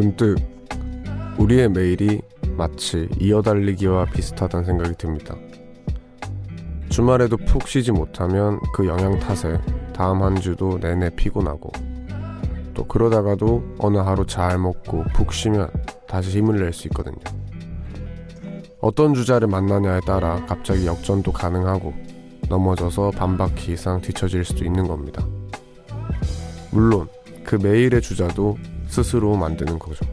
문득 우리의 매일이 마치 이어달리기와 비슷하다는 생각이 듭니다. 주말에도 푹 쉬지 못하면 그 영향 탓에 다음 한 주도 내내 피곤하고 또 그러다가도 어느 하루 잘 먹고 푹 쉬면 다시 힘을 낼 수 있거든요. 어떤 주자를 만나냐에 따라 갑자기 역전도 가능하고 넘어져서 반바퀴 이상 뒤처질 수도 있는 겁니다. 물론 그 매일의 주자도 스스로 만드는 거죠.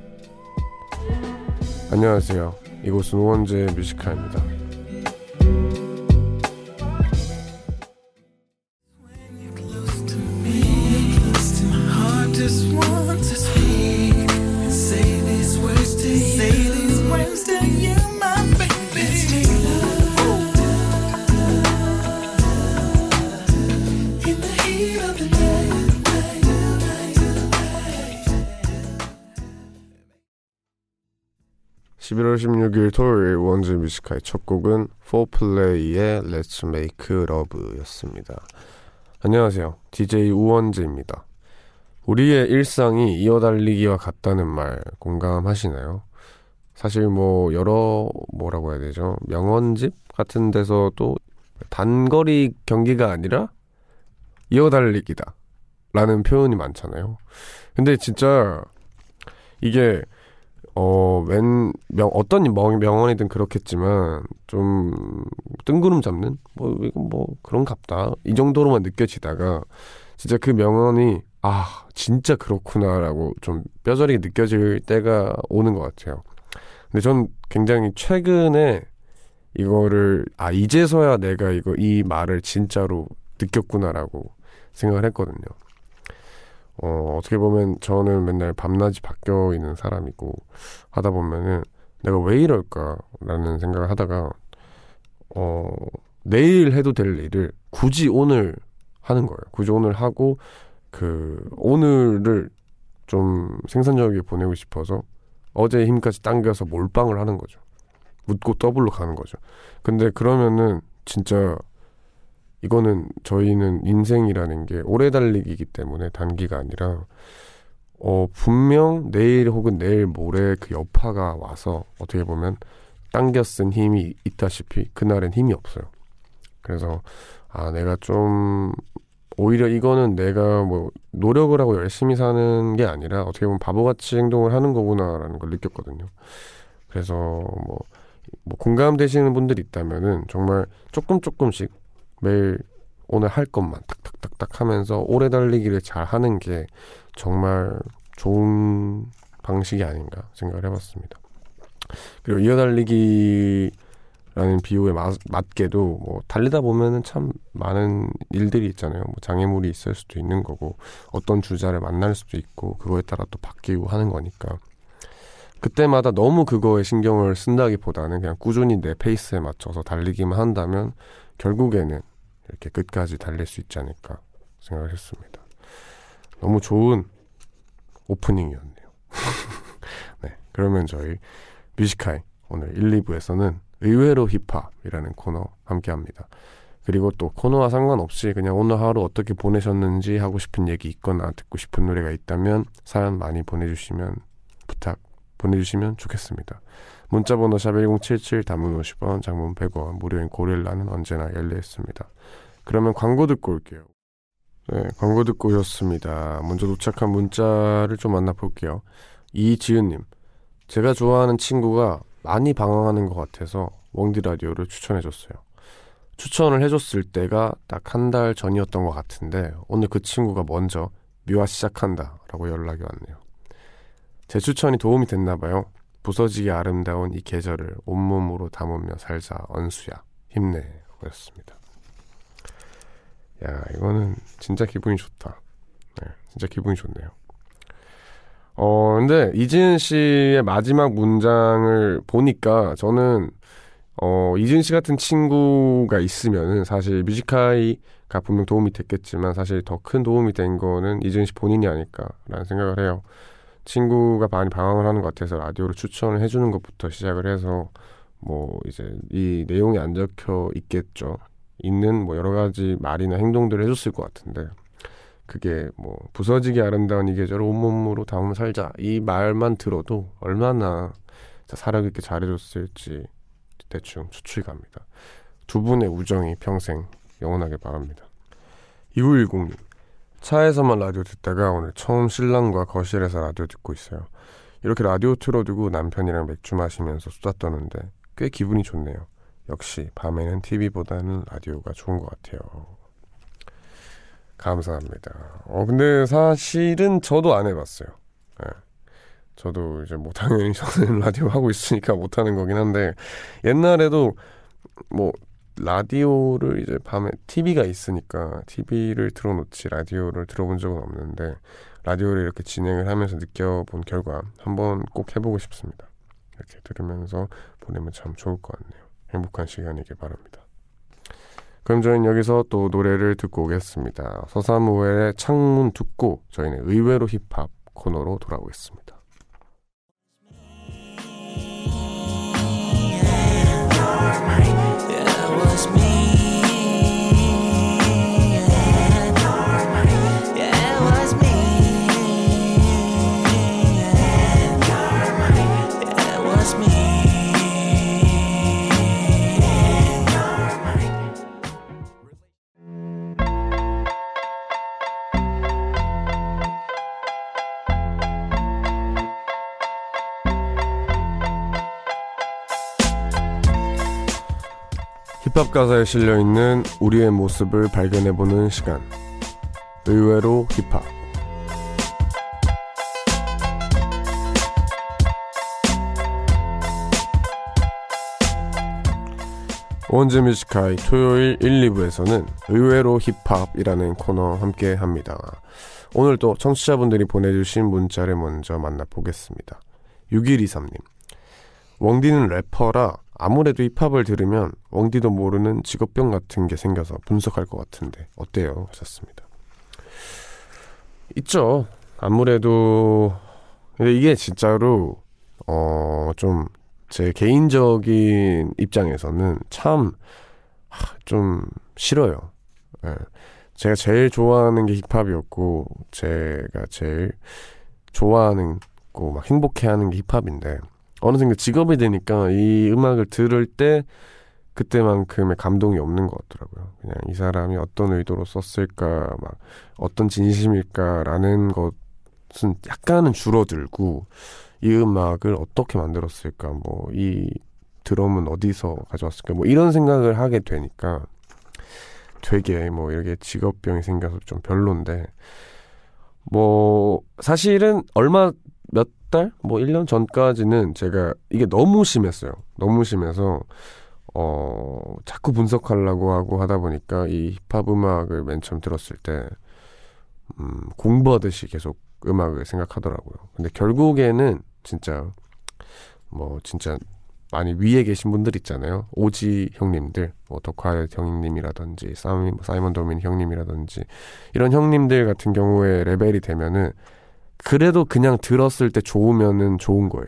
안녕하세요. 이곳은 우원재 뮤지카입니다. (11월 16일) 토요일 우원재의 Music High의 첫 곡은 포플레이의 Let's Make Love였습니다. 안녕하세요. DJ 우원재입니다. 우리의 일상이 이어달리기와 같다는 말 공감하시나요? 사실 뭐 여러 뭐라고 해야 되죠? 명언집 같은 데서도 단거리 경기가 아니라 이어달리기다 라는 표현이 많잖아요. 근데 진짜 이게 어, 웬, 명, 어떤 명, 명언이든 그렇겠지만, 좀, 뜬구름 잡는? 뭐, 이건 뭐, 그런 갑다. 이 정도로만 느껴지다가, 진짜 그 명언이, 아, 진짜 그렇구나라고 좀 뼈저리게 느껴질 때가 오는 것 같아요. 근데 전 굉장히 최근에 이거를, 아, 이제서야 내가 이거, 이 말을 진짜로 느꼈구나라고 생각을 했거든요. 어, 어떻게 보면 저는 맨날 밤낮이 바뀌어 있는 사람이고 하다 보면은 내가 왜 이럴까라는 생각을 하다가 어, 내일 해도 될 일을 굳이 오늘 하는 거예요. 굳이 오늘 하고 그 오늘을 좀 생산적이게 보내고 싶어서 어제 힘까지 당겨서 몰빵을 하는 거죠. 묻고 더블로 가는 거죠. 근데 그러면은 진짜 이거는 저희는 인생이라는 게 오래 달리기이기 때문에 단기가 아니라 어 분명 내일 혹은 내일 모레 그 여파가 와서 어떻게 보면 당겨 쓴 힘이 있다시피 그날엔 힘이 없어요. 그래서 아 내가 좀 오히려 이거는 내가 뭐 노력을 하고 열심히 사는 게 아니라 어떻게 보면 바보같이 행동을 하는 거구나라는 걸 느꼈거든요. 그래서 뭐, 뭐 공감되시는 분들이 있다면은 정말 조금 조금씩 매일 오늘 할 것만 탁탁탁탁 하면서 오래 달리기를 잘 하는 게 정말 좋은 방식이 아닌가 생각을 해봤습니다. 그리고 이어 달리기라는 비유에 맞, 맞게도 뭐 달리다 보면은 참 많은 일들이 있잖아요. 뭐 장애물이 있을 수도 있는 거고 어떤 주자를 만날 수도 있고 그거에 따라 또 바뀌고 하는 거니까 그때마다 너무 그거에 신경을 쓴다기보다는 그냥 꾸준히 내 페이스에 맞춰서 달리기만 한다면 결국에는 이렇게 끝까지 달릴 수 있지 않을까 생각을 했습니다. 너무 좋은 오프닝이었네요. 네, 그러면 저희 뮤지카이 오늘 1, 2부에서는 의외로 힙합이라는 코너 함께 합니다. 그리고 또 코너와 상관없이 그냥 오늘 하루 어떻게 보내셨는지 하고 싶은 얘기 있거나 듣고 싶은 노래가 있다면 사연 많이 보내주시면 부탁 보내주시면 좋겠습니다. 문자번호 샵 1077 단문 50원 장문 100원 무료인 고릴라는 언제나 열려 있습니다. 그러면 광고 듣고 올게요. 네, 광고 듣고 오셨습니다. 먼저 도착한 문자를 좀 만나볼게요. 이지은님, 제가 좋아하는 친구가 많이 방황하는 것 같아서 웡디 라디오를 추천해줬어요. 추천을 해줬을 때가 딱 한 달 전이었던 것 같은데 오늘 그 친구가 먼저 미화 시작한다 라고 연락이 왔네요. 제 추천이 도움이 됐나 봐요. 부서지게 아름다운 이 계절을 온몸으로 담으며 살자 언수야 힘내 였습니다. 야 이거는 진짜 기분이 좋다. 네, 진짜 기분이 좋네요. 어 근데 이지은 씨의 마지막 문장을 보니까 저는 어 이지은 씨 같은 친구가 있으면은 사실 뮤지카이가 분명 도움이 됐겠지만 사실 더 큰 도움이 된 거는 이지은 씨 본인이 아닐까라는 생각을 해요. 친구가 많이 방황을 하는 것 같아서 라디오를 추천을 해주는 것부터 시작을 해서 뭐 이제 이 내용이 안 적혀 있겠죠. 있는 뭐 여러 가지 말이나 행동들을 해줬을 것 같은데 그게 뭐 부서지기 아름다운 이 계절을 온몸으로 담으며 살자 이 말만 들어도 얼마나 살아있게 잘해줬을지 대충 추측이 갑니다. 두 분의 우정이 평생 영원하게 바랍니다. 2910님 차에서만 라디오 듣다가 오늘 처음 신랑과 거실에서 라디오 듣고 있어요. 이렇게 라디오 틀어두고 남편이랑 맥주 마시면서 수다 떠는데 꽤 기분이 좋네요. 역시 밤에는 TV보다는 라디오가 좋은 것 같아요. 감사합니다. 어, 근데 사실은 저도 안 해봤어요. 네. 저도 이제 뭐 당연히 저는 라디오 하고 있으니까 못하는 거긴 한데 옛날에도 뭐 라디오를 이제 밤에 TV가 있으니까 TV를 틀어놓지 라디오를 들어본 적은 없는데 라디오를 이렇게 진행을 하면서 느껴본 결과 한번 꼭 해보고 싶습니다. 이렇게 들으면서 보내면 참 좋을 것 같네요. 행복한 시간이길 바랍니다. 그럼 저희는 여기서 또 노래를 듣고 오겠습니다. 서사무엘의 창문 듣고 저희는 의외로 힙합 코너로 돌아오겠습니다. 힙합 가사에 실려 있는 우리의 모습을 발견해 보는 시간. 의외로 힙합. 원제 뮤지카이 토요일 1, 2부에서는 의외로 힙합이라는 코너 함께 합니다. 오늘 도 청취자분들이 보내주신 문자를 먼저 만나보겠습니다. 6123님. 웡디는 래퍼라 아무래도 힙합을 들으면 웡디도 모르는 직업병 같은 게 생겨서 분석할 것 같은데 어때요? 하셨습니다. 있죠. 아무래도 근데 이게 진짜로 어 좀 제 개인적인 입장에서는 참 좀 싫어요. 예. 제가 제일 좋아하는 게 힙합이었고 제가 제일 좋아하는 거막 행복해하는 게 힙합인데 어느 순간 직업이 되니까 이 음악을 들을 때 그때만큼의 감동이 없는 것 같더라고요. 그냥 이 사람이 어떤 의도로 썼을까, 막 어떤 진심일까라는 것은 약간은 줄어들고 이 음악을 어떻게 만들었을까, 뭐 이 드럼은 어디서 가져왔을까, 뭐 이런 생각을 하게 되니까 되게 뭐 이렇게 직업병이 생겨서 좀 별론데 뭐 사실은 얼마 몇 달? 뭐 1년 전까지는 제가 이게 너무 심했어요. 너무 심해서 어, 자꾸 분석하려고 하고 하다 보니까 이 힙합 음악을 맨 처음 들었을 때 음, 공부하듯이 계속 음악을 생각하더라고요. 근데 결국에는 진짜 뭐 진짜 많이 위에 계신 분들 있잖아요. 오지 형님들, 뭐 덕화 형님이라든지 사이먼 도민 형님이라든지 이런 형님들 같은 경우에 레벨이 되면은 그래도 그냥 들었을 때 좋으면은 좋은 거예요.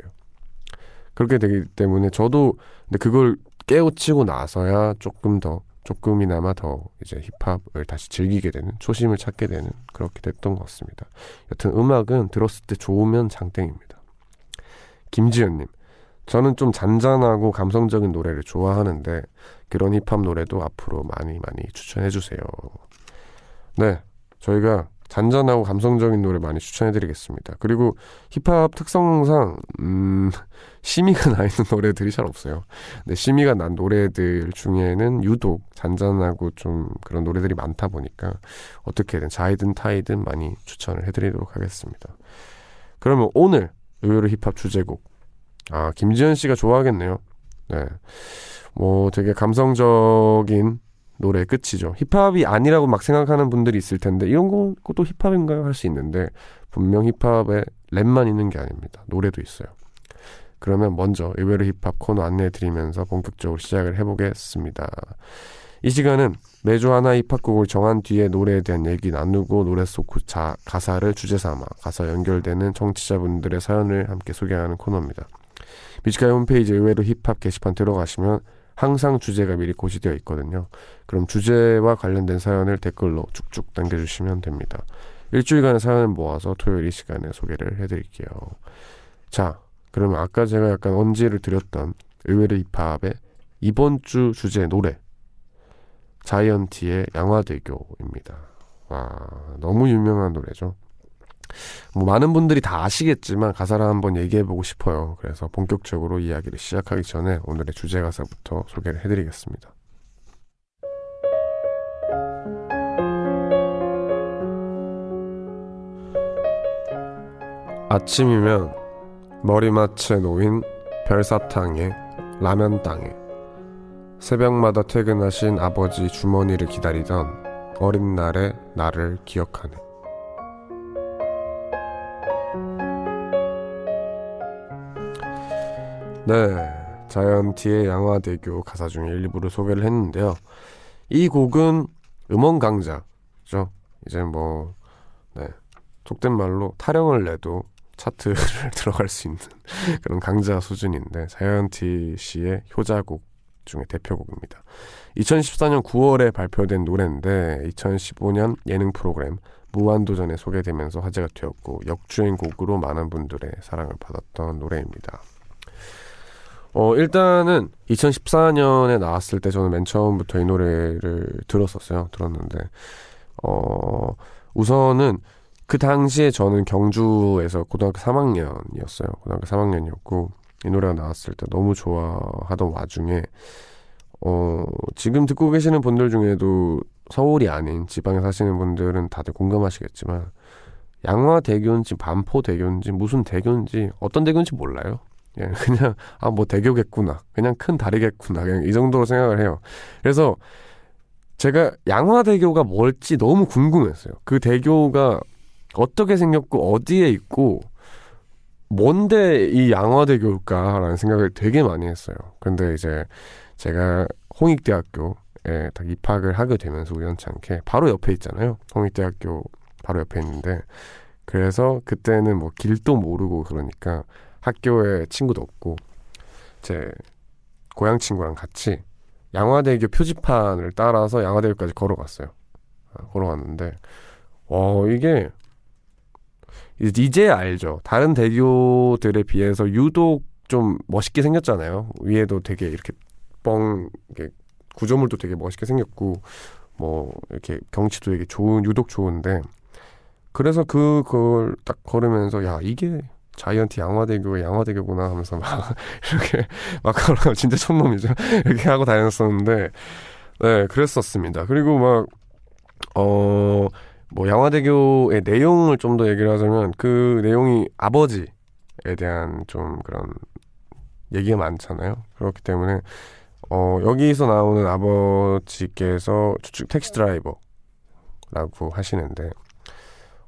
그렇게 되기 때문에 저도 근데 그걸 깨우치고 나서야 조금 더 조금이나마 더 이제 힙합을 다시 즐기게 되는 초심을 찾게 되는 그렇게 됐던 것 같습니다. 여튼 음악은 들었을 때 좋으면 장땡입니다. 김지연님, 저는 좀 잔잔하고 감성적인 노래를 좋아하는데 그런 힙합 노래도 앞으로 많이 많이 추천해 주세요. 네, 저희가 잔잔하고 감성적인 노래 많이 추천해드리겠습니다. 그리고 힙합 특성상 음, 심의가 나 있는 노래들이 잘 없어요. 근데 심의가 난 노래들 중에는 유독 잔잔하고 좀 그런 노래들이 많다 보니까 어떻게든 자이든 타이든 많이 추천을 해드리도록 하겠습니다. 그러면 오늘 의외로 힙합 주제곡 아 김지현 씨가 좋아하겠네요. 네, 뭐 되게 감성적인 노래 끝이죠. 힙합이 아니라고 막 생각하는 분들이 있을 텐데 이런 것도 힙합인가요? 할 수 있는데 분명 힙합에 랩만 있는 게 아닙니다. 노래도 있어요. 그러면 먼저 의외로 힙합 코너 안내해 드리면서 본격적으로 시작을 해보겠습니다. 이 시간은 매주 하나 힙합곡을 정한 뒤에 노래에 대한 얘기 나누고 노래 속 자, 가사를 주제 삼아 가사 연결되는 청취자분들의 사연을 함께 소개하는 코너입니다. Music High의 홈페이지 의외로 힙합 게시판 들어가시면 항상 주제가 미리 고시되어 있거든요. 그럼 주제와 관련된 사연을 댓글로 쭉쭉 남겨주시면 됩니다. 일주일간의 사연을 모아서 토요일 이 시간에 소개를 해드릴게요. 자, 그러면 아까 제가 약간 언지를 드렸던 의외로 힙합의 이번 주 주제 노래 자이언티의 양화대교입니다. 와, 너무 유명한 노래죠. 뭐 많은 분들이 다 아시겠지만 가사를 한번 얘기해 보고 싶어요. 그래서 본격적으로 이야기를 시작하기 전에 오늘의 주제 가사부터 소개를 해드리겠습니다. 아침이면 머리맡에 놓인 별사탕에 라면 땅에 새벽마다 퇴근하신 아버지 주머니를 기다리던 어린 날의 나를 기억하네. 네. 자이언티의 양화대교 가사 중에 일부를 소개를 했는데요. 이 곡은 음원 강자죠. 이제 뭐, 네. 속된 말로 타령을 내도 차트를 들어갈 수 있는 그런 강자 수준인데, 자이언티 씨의 효자곡 중에 대표곡입니다. 2014년 9월에 발표된 노래인데, 2015년 예능 프로그램 무한도전에 소개되면서 화제가 되었고, 역주행 곡으로 많은 분들의 사랑을 받았던 노래입니다. 어, 일단은 2014년에 나왔을 때 저는 맨 처음부터 이 노래를 들었었어요. 들었는데, 어, 우선은 그 당시에 저는 경주에서 고등학교 3학년이었어요. 고등학교 3학년이었고, 이 노래가 나왔을 때 너무 좋아하던 와중에, 어, 지금 듣고 계시는 분들 중에도 서울이 아닌 지방에 사시는 분들은 다들 공감하시겠지만, 양화대교인지 반포대교인지 무슨 대교인지 어떤 대교인지 몰라요. 예, 그냥 아 뭐 대교겠구나. 그냥 큰 다리겠구나. 그냥 이 정도로 생각을 해요. 그래서 제가 양화대교가 뭘지 너무 궁금했어요. 그 대교가 어떻게 생겼고 어디에 있고 뭔데 이 양화대교일까라는 생각을 되게 많이 했어요. 근데 이제 제가 홍익대학교 에딱 입학을 하게 되면서 우연치 않게 바로 옆에 있잖아요. 홍익대학교 바로 옆에 있는데 그래서 그때는 뭐 길도 모르고 그러니까 학교에 친구도 없고 제 고향 친구랑 같이 양화대교 표지판을 따라서 양화대교까지 걸어갔어요. 아, 걸어갔는데 어 이게 이제 알죠. 다른 대교들에 비해서 유독 좀 멋있게 생겼잖아요. 위에도 되게 이렇게 뻥 이렇게 구조물도 되게 멋있게 생겼고 뭐 이렇게 경치도 되게 좋은 유독 좋은데 그래서 그 그걸 딱 걸으면서 야 이게 자이언티 양화대교가 양화대교구나 하면서 막 이렇게 막 걸어 진짜 촌놈이죠. 이렇게 하고 다녔었는데 네 그랬었습니다. 그리고 막 어 뭐 양화대교의 내용을 좀 더 얘기를 하자면 그 내용이 아버지에 대한 좀 그런 얘기가 많잖아요. 그렇기 때문에 어 여기서 나오는 아버지께서 택시 드라이버라고 하시는데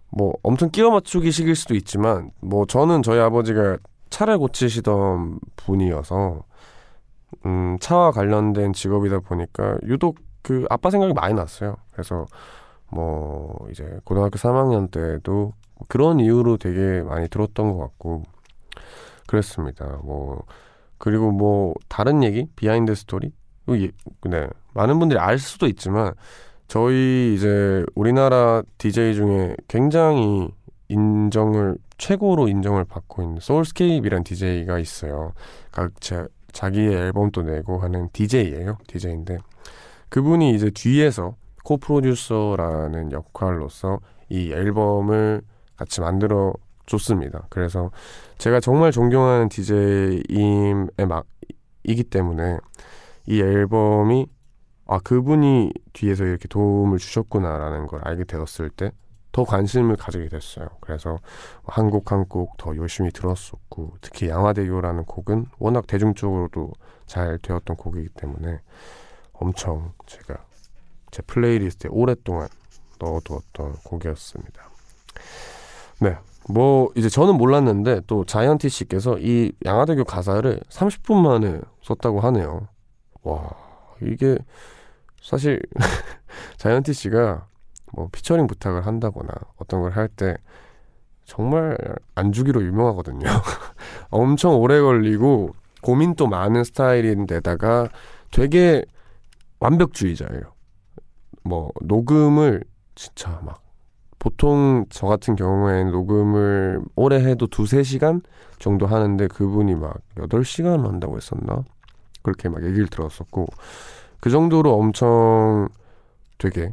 뭐 엄청 끼워 맞추기식일 수도 있지만 뭐 저는 저희 아버지가 차를 고치시던 분이어서 음 차와 관련된 직업이다 보니까 유독 그 아빠 생각이 많이 났어요. 그래서 뭐 이제 고등학교 3학년 때도 그런 이유로 되게 많이 들었던 것 같고 그랬습니다. 뭐 그리고 뭐 다른 얘기 behind story 네 많은 분들이 알 수도 있지만 저희 이제 우리나라 DJ 중에 굉장히 인정을 최고로 인정을 받고 있는 소울스케이프이란 DJ가 있어요. 각 자, 자기의 앨범도 내고 하는 DJ예요. DJ인데 그분이 이제 뒤에서 co-producer라는 역할로서 이 앨범을 같이 만들어 줬습니다. 그래서 제가 정말 존경하는 DJ임의 막이기 때문에 이 앨범이 아, 그분이 뒤에서 이렇게 도움을 주셨구나라는 걸 알게 되었을 때 더 관심을 가지게 됐어요. 그래서 한 곡 한 곡 더 열심히 들었었고, 특히 양화대교라는 곡은 워낙 대중적으로도 잘 되었던 곡이기 때문에 엄청 제가 제 플레이리스트에 오랫동안 넣어두었던 곡이었습니다. 네. 뭐, 이제 저는 몰랐는데 또 자이언티 씨께서 이 양화대교 가사를 30분 만에 썼다고 하네요. 와, 이게 사실 자이언티 씨가 뭐 피처링 부탁을 한다거나 어떤 걸 할 때 정말 안 주기로 유명하거든요. 엄청 오래 걸리고 고민도 많은 스타일인데다가 되게 완벽주의자예요. 뭐 녹음을 진짜 막 보통 저 같은 경우에는 녹음을 오래 해도 두세 시간 정도 하는데 그분이 막 8시간 한다고 했었나? 그렇게 막 얘기를 들었었고 그 정도로 엄청 되게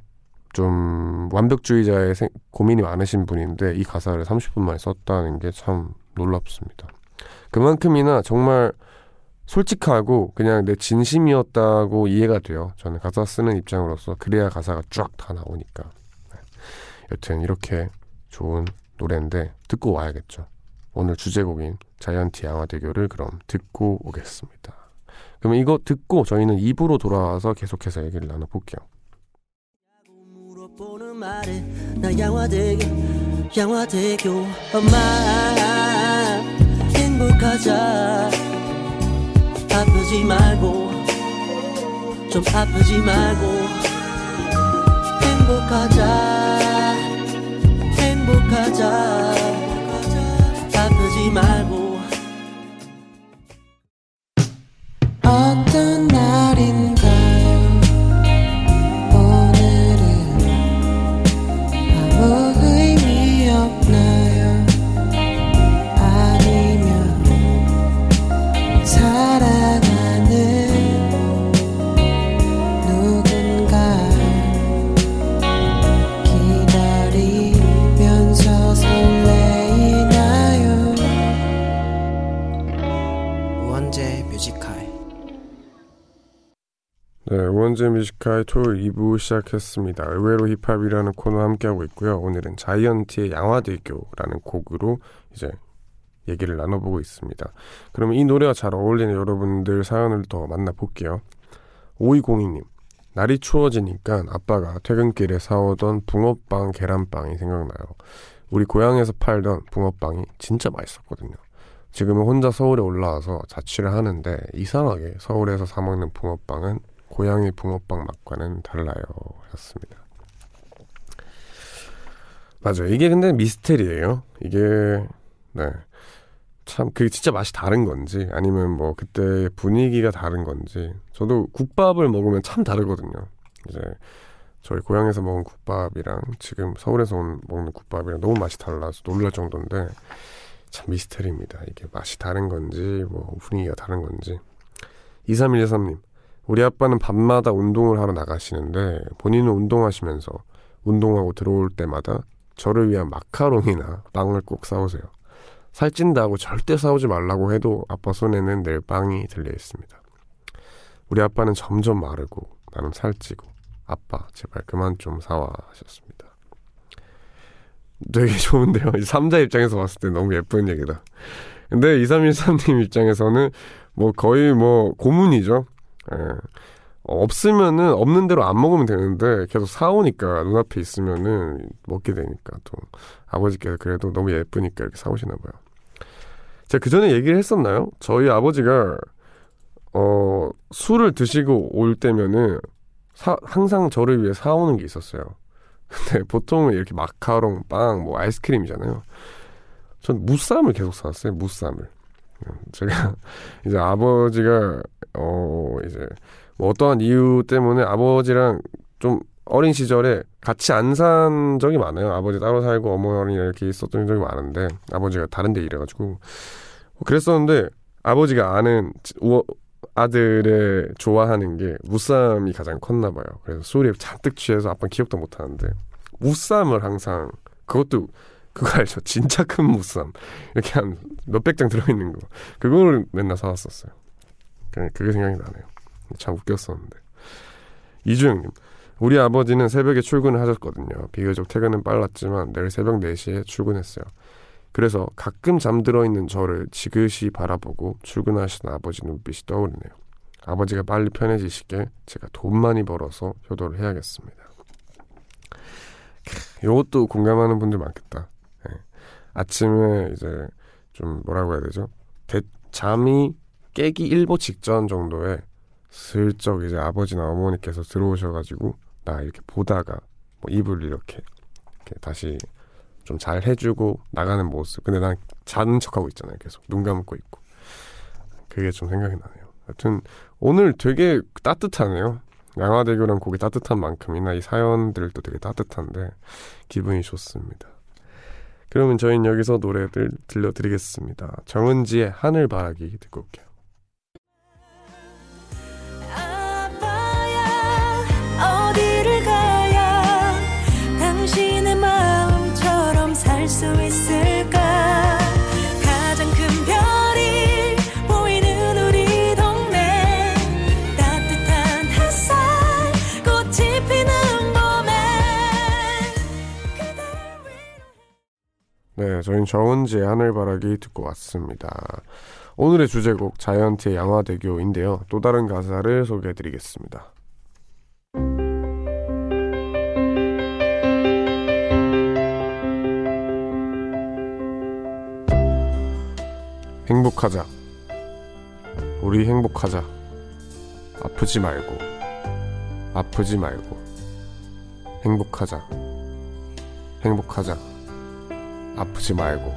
좀 완벽주의자의 생, 고민이 많으신 분인데 이 가사를 30분 만에 썼다는 게 참 놀랍습니다. 그만큼이나 정말 솔직하고 그냥 내 진심이었다고 이해가 돼요. 저는 가사 쓰는 입장으로서 그래야 가사가 쫙 다 나오니까. 네. 여튼 이렇게 좋은 노래인데 듣고 와야겠죠. 오늘 주제곡인 자이언티 양화 대교를 그럼 듣고 오겠습니다. 그러면 이거 듣고 저희는 2부로 돌아와서 계속해서 얘기를 나눠볼게요. 행복하자 아프지 말고 좀 아프지 말고 행복하자 행복하자. 아프지 말고 우원재 Music High 토요일 2부 시작했습니다. 의외로 힙합이라는 코너 함께하고 있고요. 오늘은 자이언티의 양화대교라는 곡으로 이제 얘기를 나눠보고 있습니다. 그러면 이 노래와 잘 어울리는 여러분들 사연을 더 만나볼게요. 5202님 날이 추워지니까 아빠가 퇴근길에 사오던 붕어빵 계란빵이 생각나요. 우리 고향에서 팔던 붕어빵이 진짜 맛있었거든요. 지금은 혼자 서울에 올라와서 자취를 하는데 이상하게 서울에서 사 먹는 붕어빵은 고양이 붕어빵 맛과는 달라요. 하셨습니다. 맞아요. 이게 근데 미스테리예요. 이게 네. 참 그게 진짜 맛이 다른 건지 아니면 뭐 그때 분위기가 다른 건지 저도 국밥을 먹으면 참 다르거든요. 이제 저희 고향에서 먹은 국밥이랑 지금 서울에서 온, 먹는 국밥이랑 너무 맛이 달라서 놀랄 정도인데 참 미스테리입니다. 이게 맛이 다른 건지 뭐 분위기가 다른 건지 2313님 우리 아빠는 밤마다 운동을 하러 나가시는데 본인은 운동하시면서 운동하고 들어올 때마다 저를 위한 마카롱이나 빵을 꼭 사오세요. 살찐다고 절대 사오지 말라고 해도 아빠 손에는 늘 빵이 들려 있습니다. 우리 아빠는 점점 마르고 나는 살찌고 아빠 제발 그만 좀 사와 하셨습니다. 되게 좋은데요. 3자 입장에서 봤을 때 너무 예쁜 얘기다. 근데 2313님 입장에서는 뭐 거의 뭐 고문이죠. 예. 없으면은 없는 대로 안 먹으면 되는데 계속 사오니까 눈앞에 있으면은 먹게 되니까 또 아버지께서 그래도 너무 예쁘니까 이렇게 사오시나 봐요. 제가 그 전에 얘기를 했었나요? 저희 아버지가 어 술을 드시고 올 때면은 사, 항상 저를 위해 사오는 게 있었어요. 근데 보통은 이렇게 마카롱, 빵, 뭐 아이스크림이잖아요. 전 무쌈을 계속 사왔어요. 무쌈을. 제가 이제 아버지가 어 이제 뭐 어떠한 이유 때문에 아버지랑 좀 어린 시절에 같이 안 산 적이 많아요. 아버지 따로 살고 어머니 이렇게 있었던 적이 많은데 아버지가 다른 데 일해가지고 그랬었는데 아버지가 아는 우어, 아들의 좋아하는 게 무쌈이 가장 컸나 봐요. 그래서 술에 잔뜩 취해서 아빠 기억도 못 하는데 무쌈을 항상 그것도 그거 알죠? 진짜 큰 무쌈. 이렇게 한 몇백 장 들어있는 거. 그거를 맨날 사왔었어요. 그게 생각이 나네요. 참 웃겼었는데. 이주영님. 우리 아버지는 새벽에 출근을 하셨거든요. 비교적 퇴근은 빨랐지만 내일 새벽 4시에 출근했어요. 그래서 가끔 잠들어 있는 저를 지그시 바라보고 출근하시는 아버지 눈빛이 떠오르네요. 아버지가 빨리 편해지시게 제가 돈 많이 벌어서 효도를 해야겠습니다. 이것도 공감하는 분들 많겠다. 아침에 이제 좀 뭐라고 해야 되죠? 대, 잠이 깨기 일보 직전 정도에 슬쩍 이제 아버지나 어머니께서 들어오셔가지고 나 이렇게 보다가 뭐 입을 이렇게, 이렇게 다시 좀 잘 해주고 나가는 모습. 근데 난 자는 척하고 있잖아요. 계속 눈 감고 있고. 그게 좀 생각이 나네요. 하여튼 오늘 되게 따뜻하네요. 양화대교란 곡이 따뜻한 만큼이나 이 사연들도 되게 따뜻한데 기분이 좋습니다. 그러면 저희는 여기서 노래를 들려드리겠습니다. 정은지의 하늘바라기 듣고 올게요. 저희는 정은지의 하늘바라기 듣고 왔습니다 오늘의 주제곡 자이언티의 양화대교인데요 또 다른 가사를 소개해드리겠습니다 행복하자. 우리 행복하자. 아프지 말고. 아프지 말고. 행복하자. 행복하자. 아프지 말고.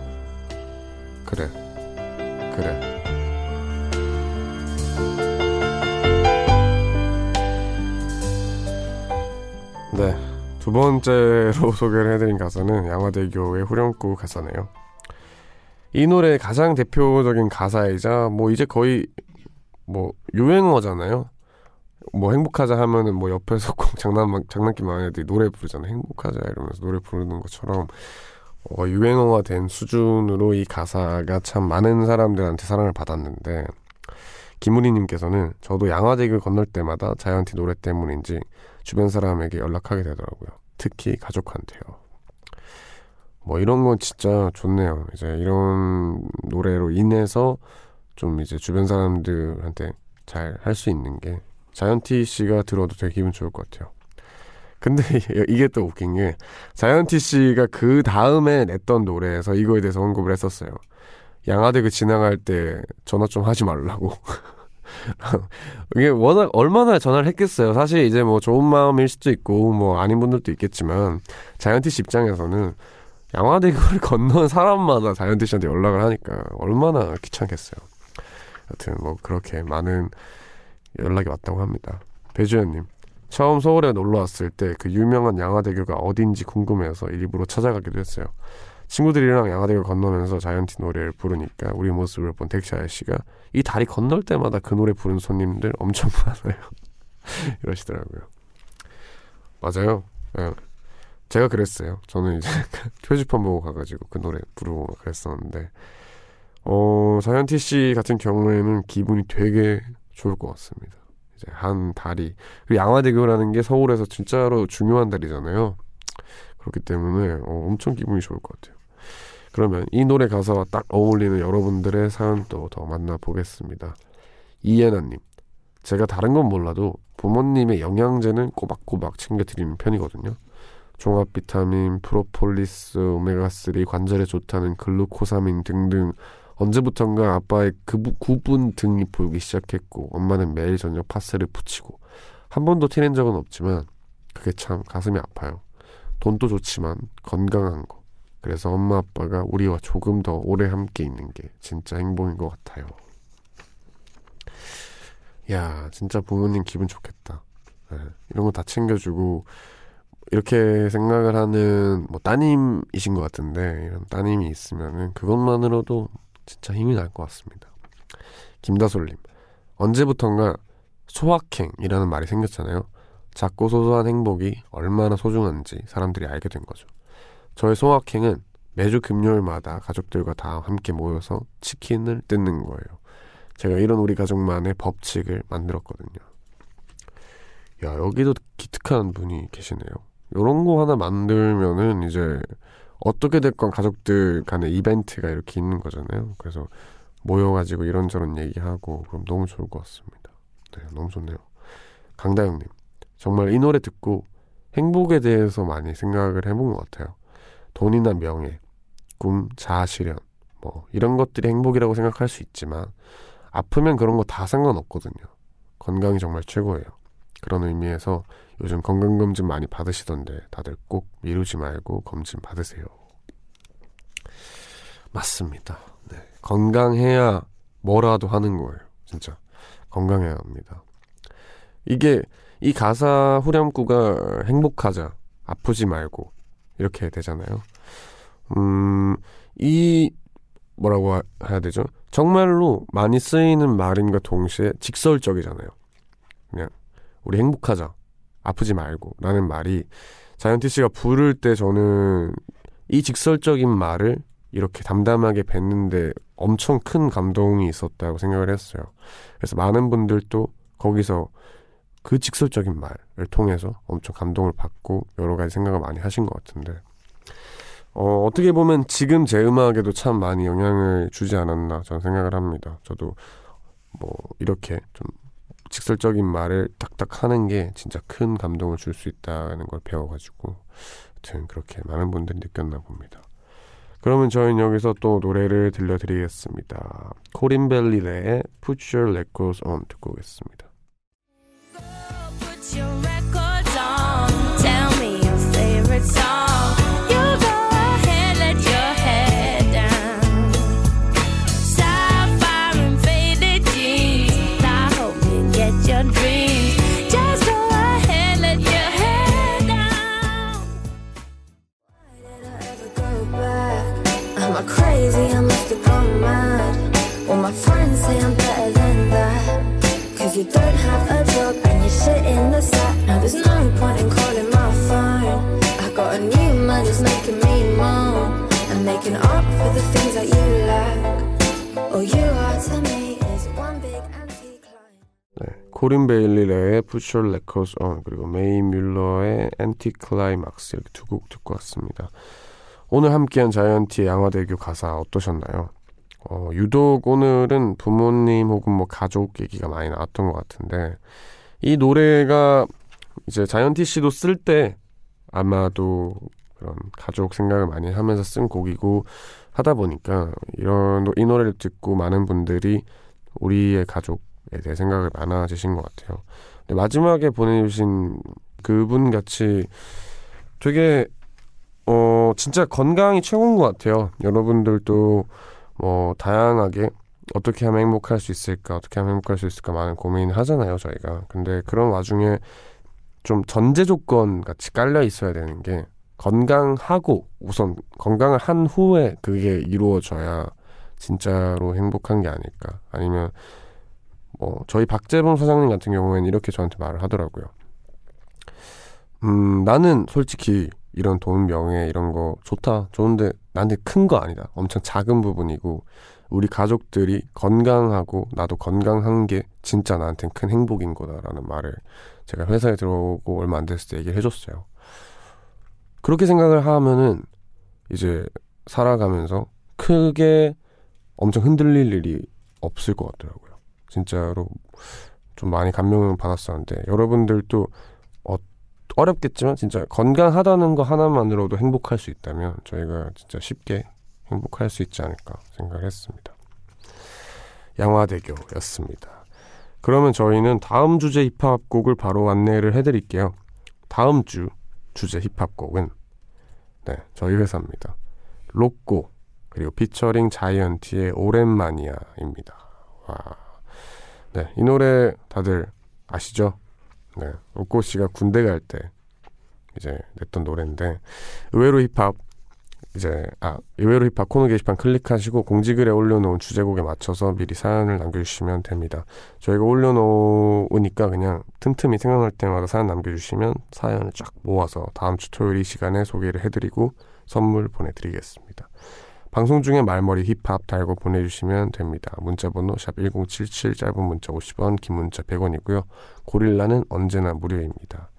그래. 그래. 네. 두 번째로 소개를 해드린 가사는 양화대교의 후렴구 가사네요. 이 노래의 가장 대표적인 가사이자 뭐 이제 거의 뭐 유행어잖아요. 뭐 행복하자 하면은 뭐 옆에서 꼭 장난 장난기 많은 애들이 노래 부르잖아요. 행복하자 이러면서 노래 부르는 것처럼 어, 유행어가 된 수준으로 이 가사가 참 많은 사람들한테 사랑을 받았는데 김우리님께서는 저도 양화대교 건널 때마다 자이언티 노래 때문인지 주변 사람에게 연락하게 되더라고요. 특히 가족한테요. 뭐 이런 건 진짜 좋네요. 이제 이런 노래로 인해서 좀 이제 주변 사람들한테 잘 할 수 있는 게 자이언티 씨가 들어도 되게 기분 좋을 것 같아요. 근데 이게 또 웃긴 게 자이언티 씨가 그 다음에 냈던 노래에서 이거에 대해서 언급을 했었어요. 양화대교 지나갈 때 전화 좀 하지 말라고. 이게 워낙 얼마나 전화를 했겠어요. 사실 이제 뭐 좋은 마음일 수도 있고 뭐 아닌 분들도 있겠지만 자이언티 씨 입장에서는 양화대교를 건넌 사람마다 자이언티 씨한테 연락을 하니까 얼마나 귀찮겠어요. 여튼 뭐 그렇게 많은 연락이 왔다고 합니다. 배주현님 처음 서울에 놀러 왔을 때 그 유명한 양화대교가 어딘지 궁금해서 일부러 찾아가기도 했어요. 친구들이랑 양화대교 건너면서 자이언티 노래를 부르니까 우리 모습을 본 택시 아저씨가 이 다리 건널 때마다 그 노래 부르는 손님들 엄청 많아요. 이러시더라고요. 맞아요. 네. 제가 그랬어요. 저는 이제 표지판 보고 가가지고 그 노래 부르고 그랬었는데, 어, 자이언티 씨 같은 경우에는 기분이 되게 좋을 것 같습니다. 이제 한 다리. 그리고 양화대교라는 게 서울에서 진짜로 중요한 다리잖아요. 그렇기 때문에 어, 엄청 기분이 좋을 것 같아요. 그러면 이 노래 가사와 딱 어울리는 여러분들의 사연도 더 만나보겠습니다. 이예나님. 제가 다른 건 몰라도 부모님의 영양제는 꼬박꼬박 챙겨드리는 편이거든요. 종합 비타민, 프로폴리스, 오메가3 관절에 좋다는 글루코사민 등등 언제부턴가 아빠의 그 구분 등이 보이기 시작했고 엄마는 매일 저녁 파스를 붙이고 한 번도 티낸 적은 없지만 그게 참 가슴이 아파요. 돈도 좋지만 건강한 거. 그래서 엄마 아빠가 우리와 조금 더 오래 함께 있는 게 진짜 행복인 것 같아요. 야, 진짜 부모님 기분 좋겠다. 네, 이런 거 다 챙겨주고 이렇게 생각을 하는 뭐 따님이신 것 같은데 이런 따님이 있으면은 그것만으로도 진짜 힘이 날 것 같습니다. 김다솔님 언제부턴가 소확행이라는 말이 생겼잖아요. 작고 소소한 행복이 얼마나 소중한지 사람들이 알게 된 거죠. 저의 소확행은 매주 금요일마다 가족들과 다 함께 모여서 치킨을 뜯는 거예요. 제가 이런 우리 가족만의 법칙을 만들었거든요. 야, 여기도 기특한 분이 계시네요. 요런 거 하나 만들면은 이제 어떻게 됐건 가족들 간의 이벤트가 이렇게 있는 거잖아요. 그래서 모여가지고 이런저런 얘기하고 그럼 너무 좋을 것 같습니다. 네, 너무 좋네요. 강다영님, 정말 이 노래 듣고 행복에 대해서 많이 생각을 해본 것 같아요. 돈이나 명예, 꿈, 자아실현, 뭐 이런 것들이 행복이라고 생각할 수 있지만 아프면 그런 거 다 상관없거든요. 건강이 정말 최고예요. 그런 의미에서 요즘 건강검진 많이 받으시던데 다들 꼭 미루지 말고 검진 받으세요. 맞습니다. 네. 건강해야 뭐라도 하는 거예요. 진짜. 건강해야 합니다. 이게 이 가사 후렴구가 행복하자, 아프지 말고 이렇게 되잖아요. 음, 이 뭐라고 해야 되죠? 정말로 많이 쓰이는 말임과 동시에 직설적이잖아요. 그냥 우리 행복하자, 아프지 말고 라는 말이 자이언티 씨가 부를 때 저는 이 직설적인 말을 이렇게 담담하게 뱉는데 엄청 큰 감동이 있었다고 생각을 했어요. 그래서 많은 분들도 거기서 그 직설적인 말을 통해서 엄청 감동을 받고 여러 가지 생각을 많이 하신 것 같은데 어, 어떻게 보면 지금 제 음악에도 참 많이 영향을 주지 않았나 저는 생각을 합니다. 저도 뭐 이렇게 좀 직설적인 말을 딱딱 하는 게 진짜 큰 감동을 줄 수 있다는 걸 배워가지고 하여튼 그렇게 많은 분들이 느꼈나 봅니다. 그러면 저희는 여기서 또 노래를 들려드리겠습니다. 코린벨리의 Put Your Records On 듣고 오겠습니다. Put Cause you don't have a job and you sit in the sack. Now there's no point in calling my phone. I got a new man just making me moan. And making up for the things that you lack. All you are to me is one big anti-climb. 네, 코린 베일리의 Put Your Records On 그리고 메이 뮬러의 Anti-Climax 이렇게 두 곡 듣고 왔습니다. 오늘 함께한 자이언티의 양화대교 가사 어떠셨나요? 어, 유독 오늘은 부모님 혹은 뭐 가족 얘기가 많이 나왔던 것 같은데 이 노래가 이제 자이언티 씨도 쓸 때 아마도 그런 가족 생각을 많이 하면서 쓴 곡이고 하다 보니까 이런 이 노래를 듣고 많은 분들이 우리의 가족에 대해 생각을 많아지신 것 같아요. 근데 마지막에 보내주신 그분 같이 되게 어 진짜 건강이 최고인 것 같아요. 여러분들도 뭐 다양하게 어떻게 하면 행복할 수 있을까 어떻게 하면 행복할 수 있을까 많은 고민을 하잖아요 저희가 근데 그런 와중에 좀 전제 조건 같이 깔려 있어야 되는 게 건강하고 우선 건강을 한 후에 그게 이루어져야 진짜로 행복한 게 아닐까 아니면 뭐 저희 박재범 사장님 같은 경우에는 이렇게 저한테 말을 하더라고요 음 나는 솔직히 이런 돈, 명예 이런 거 좋다. 좋은데 나한테 큰 거 아니다. 엄청 작은 부분이고 우리 가족들이 건강하고 나도 건강한 게 진짜 나한테는 큰 행복인 거다라는 말을 제가 회사에 들어오고 얼마 안 됐을 때 얘기를 해줬어요. 그렇게 생각을 하면은 이제 살아가면서 크게 엄청 흔들릴 일이 없을 것 같더라고요. 진짜로 좀 많이 감명을 받았었는데 여러분들도 어렵겠지만 진짜 건강하다는 거 하나만으로도 행복할 수 있다면 저희가 진짜 쉽게 행복할 수 있지 않을까 생각을 했습니다. 양화대교였습니다. 그러면 저희는 다음 주제 힙합곡을 바로 안내를 해드릴게요. 다음 주 주제 힙합곡은 네 저희 회사입니다. 로꼬 그리고 피처링 자이언티의 오랜만이야입니다. 와, 네이 노래 다들 아시죠? 네, 로꼬 씨가 군대 갈 때 이제 냈던 노래인데 의외로 힙합 이제 아 의외로 힙합 코너 게시판 클릭하시고 공지글에 올려놓은 주제곡에 맞춰서 미리 사연을 남겨주시면 됩니다. 저희가 올려놓으니까 그냥 틈틈이 생각날 때마다 사연 남겨주시면 사연을 쫙 모아서 다음 주 토요일 이 시간에 소개를 해드리고 선물 보내드리겠습니다. 방송 중에 말머리 힙합 달고 보내주시면 됩니다. 문자번호 샵 1077 짧은 문자 50원 긴 문자 100원이고요. 고릴라는 언제나 무료입니다.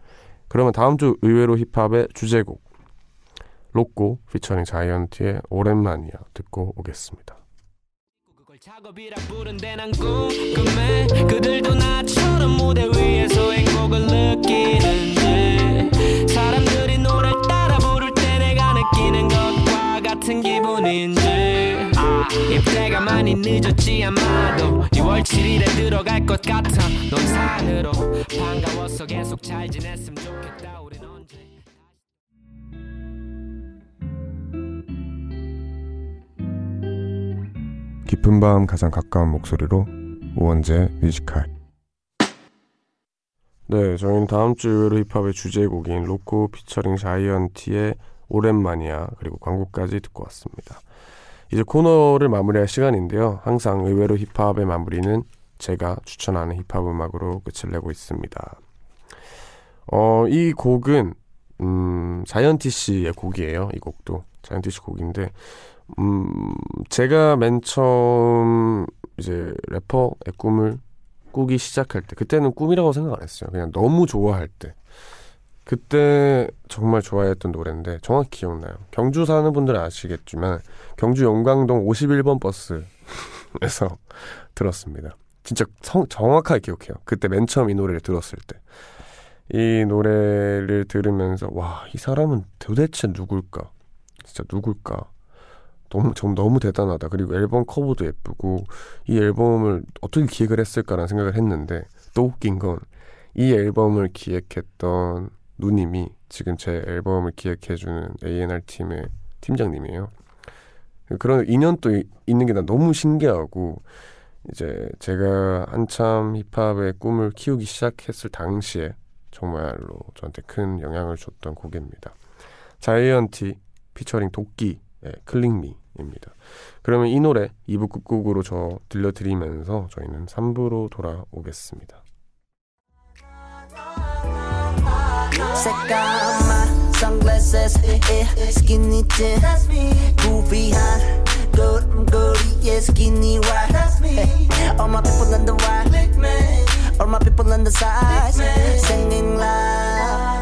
그러면 다음 주 의외로 힙합의 주제곡 로꼬 피처링 자이언티의 오랜만이야 듣고 오겠습니다. 작업이라 부른데 난 궁금해 그들도 나처럼 무대 위에서 행복을 느끼는지 사람들이 노래를 따라 부를 때 내가 느끼는 것과 같은 기분인지. 아 입대가 많이 늦었지 아마도. 6월 7일에 들어갈 것 같아. 넌 산으로. 반가워서 계속 잘 지냈으면 좋겠다. 우린 언제 깊은 밤 가장 가까운 목소리로 우원재 뮤지컬. 네, 저희는 다음 주 의외로 힙합의 주제곡인 로코 피처링 자이언티의 오랜만이야 그리고 광고까지 듣고 왔습니다. 이제 코너를 마무리할 시간인데요. 항상 의외로 힙합의 마무리는 제가 추천하는 힙합 음악으로 끝을 내고 있습니다. 어, 이 곡은 음, 자이언티 씨의 곡이에요. 이 곡도 자이언티 씨 곡인데 음, 제가 맨 처음 이제 래퍼의 꿈을 꾸기 시작할 때 그때는 꿈이라고 생각 안 했어요. 그냥 너무 좋아할 때. 그때 정말 좋아했던 노래인데 정확히 기억나요. 경주 사는 분들은 아시겠지만 경주 용광동 51번 버스에서 들었습니다. 진짜 성, 정확하게 기억해요. 그때 맨 처음 이 노래를 들었을 때. 이 노래를 들으면서 와, 이 사람은 도대체 누굴까? 진짜 누굴까? 너무 좀 너무 대단하다. 그리고 앨범 커버도 예쁘고 이 앨범을 어떻게 기획을 했을까라는 생각을 했는데 또 웃긴 건 이 앨범을 기획했던 누님이 지금 제 앨범을 기획해주는 A&R 팀의 팀장님이에요. 그런 인연도 있는 게난 너무 신기하고 이제 제가 한참 힙합의 꿈을 키우기 시작했을 당시에 정말로 저한테 큰 영향을 줬던 곡입니다. 자이언티 피처링 도끼의 클릭미입니다. 그러면 이 노래 2부 끝곡으로 저 들려드리면서 저희는 3부로 돌아오겠습니다. 색깔 my sunglasses eh, eh, skinny jeans, That's me. 구비한 걸음걸이에 skinny white. That's me. All my people on the right All my people on the side Singing loud.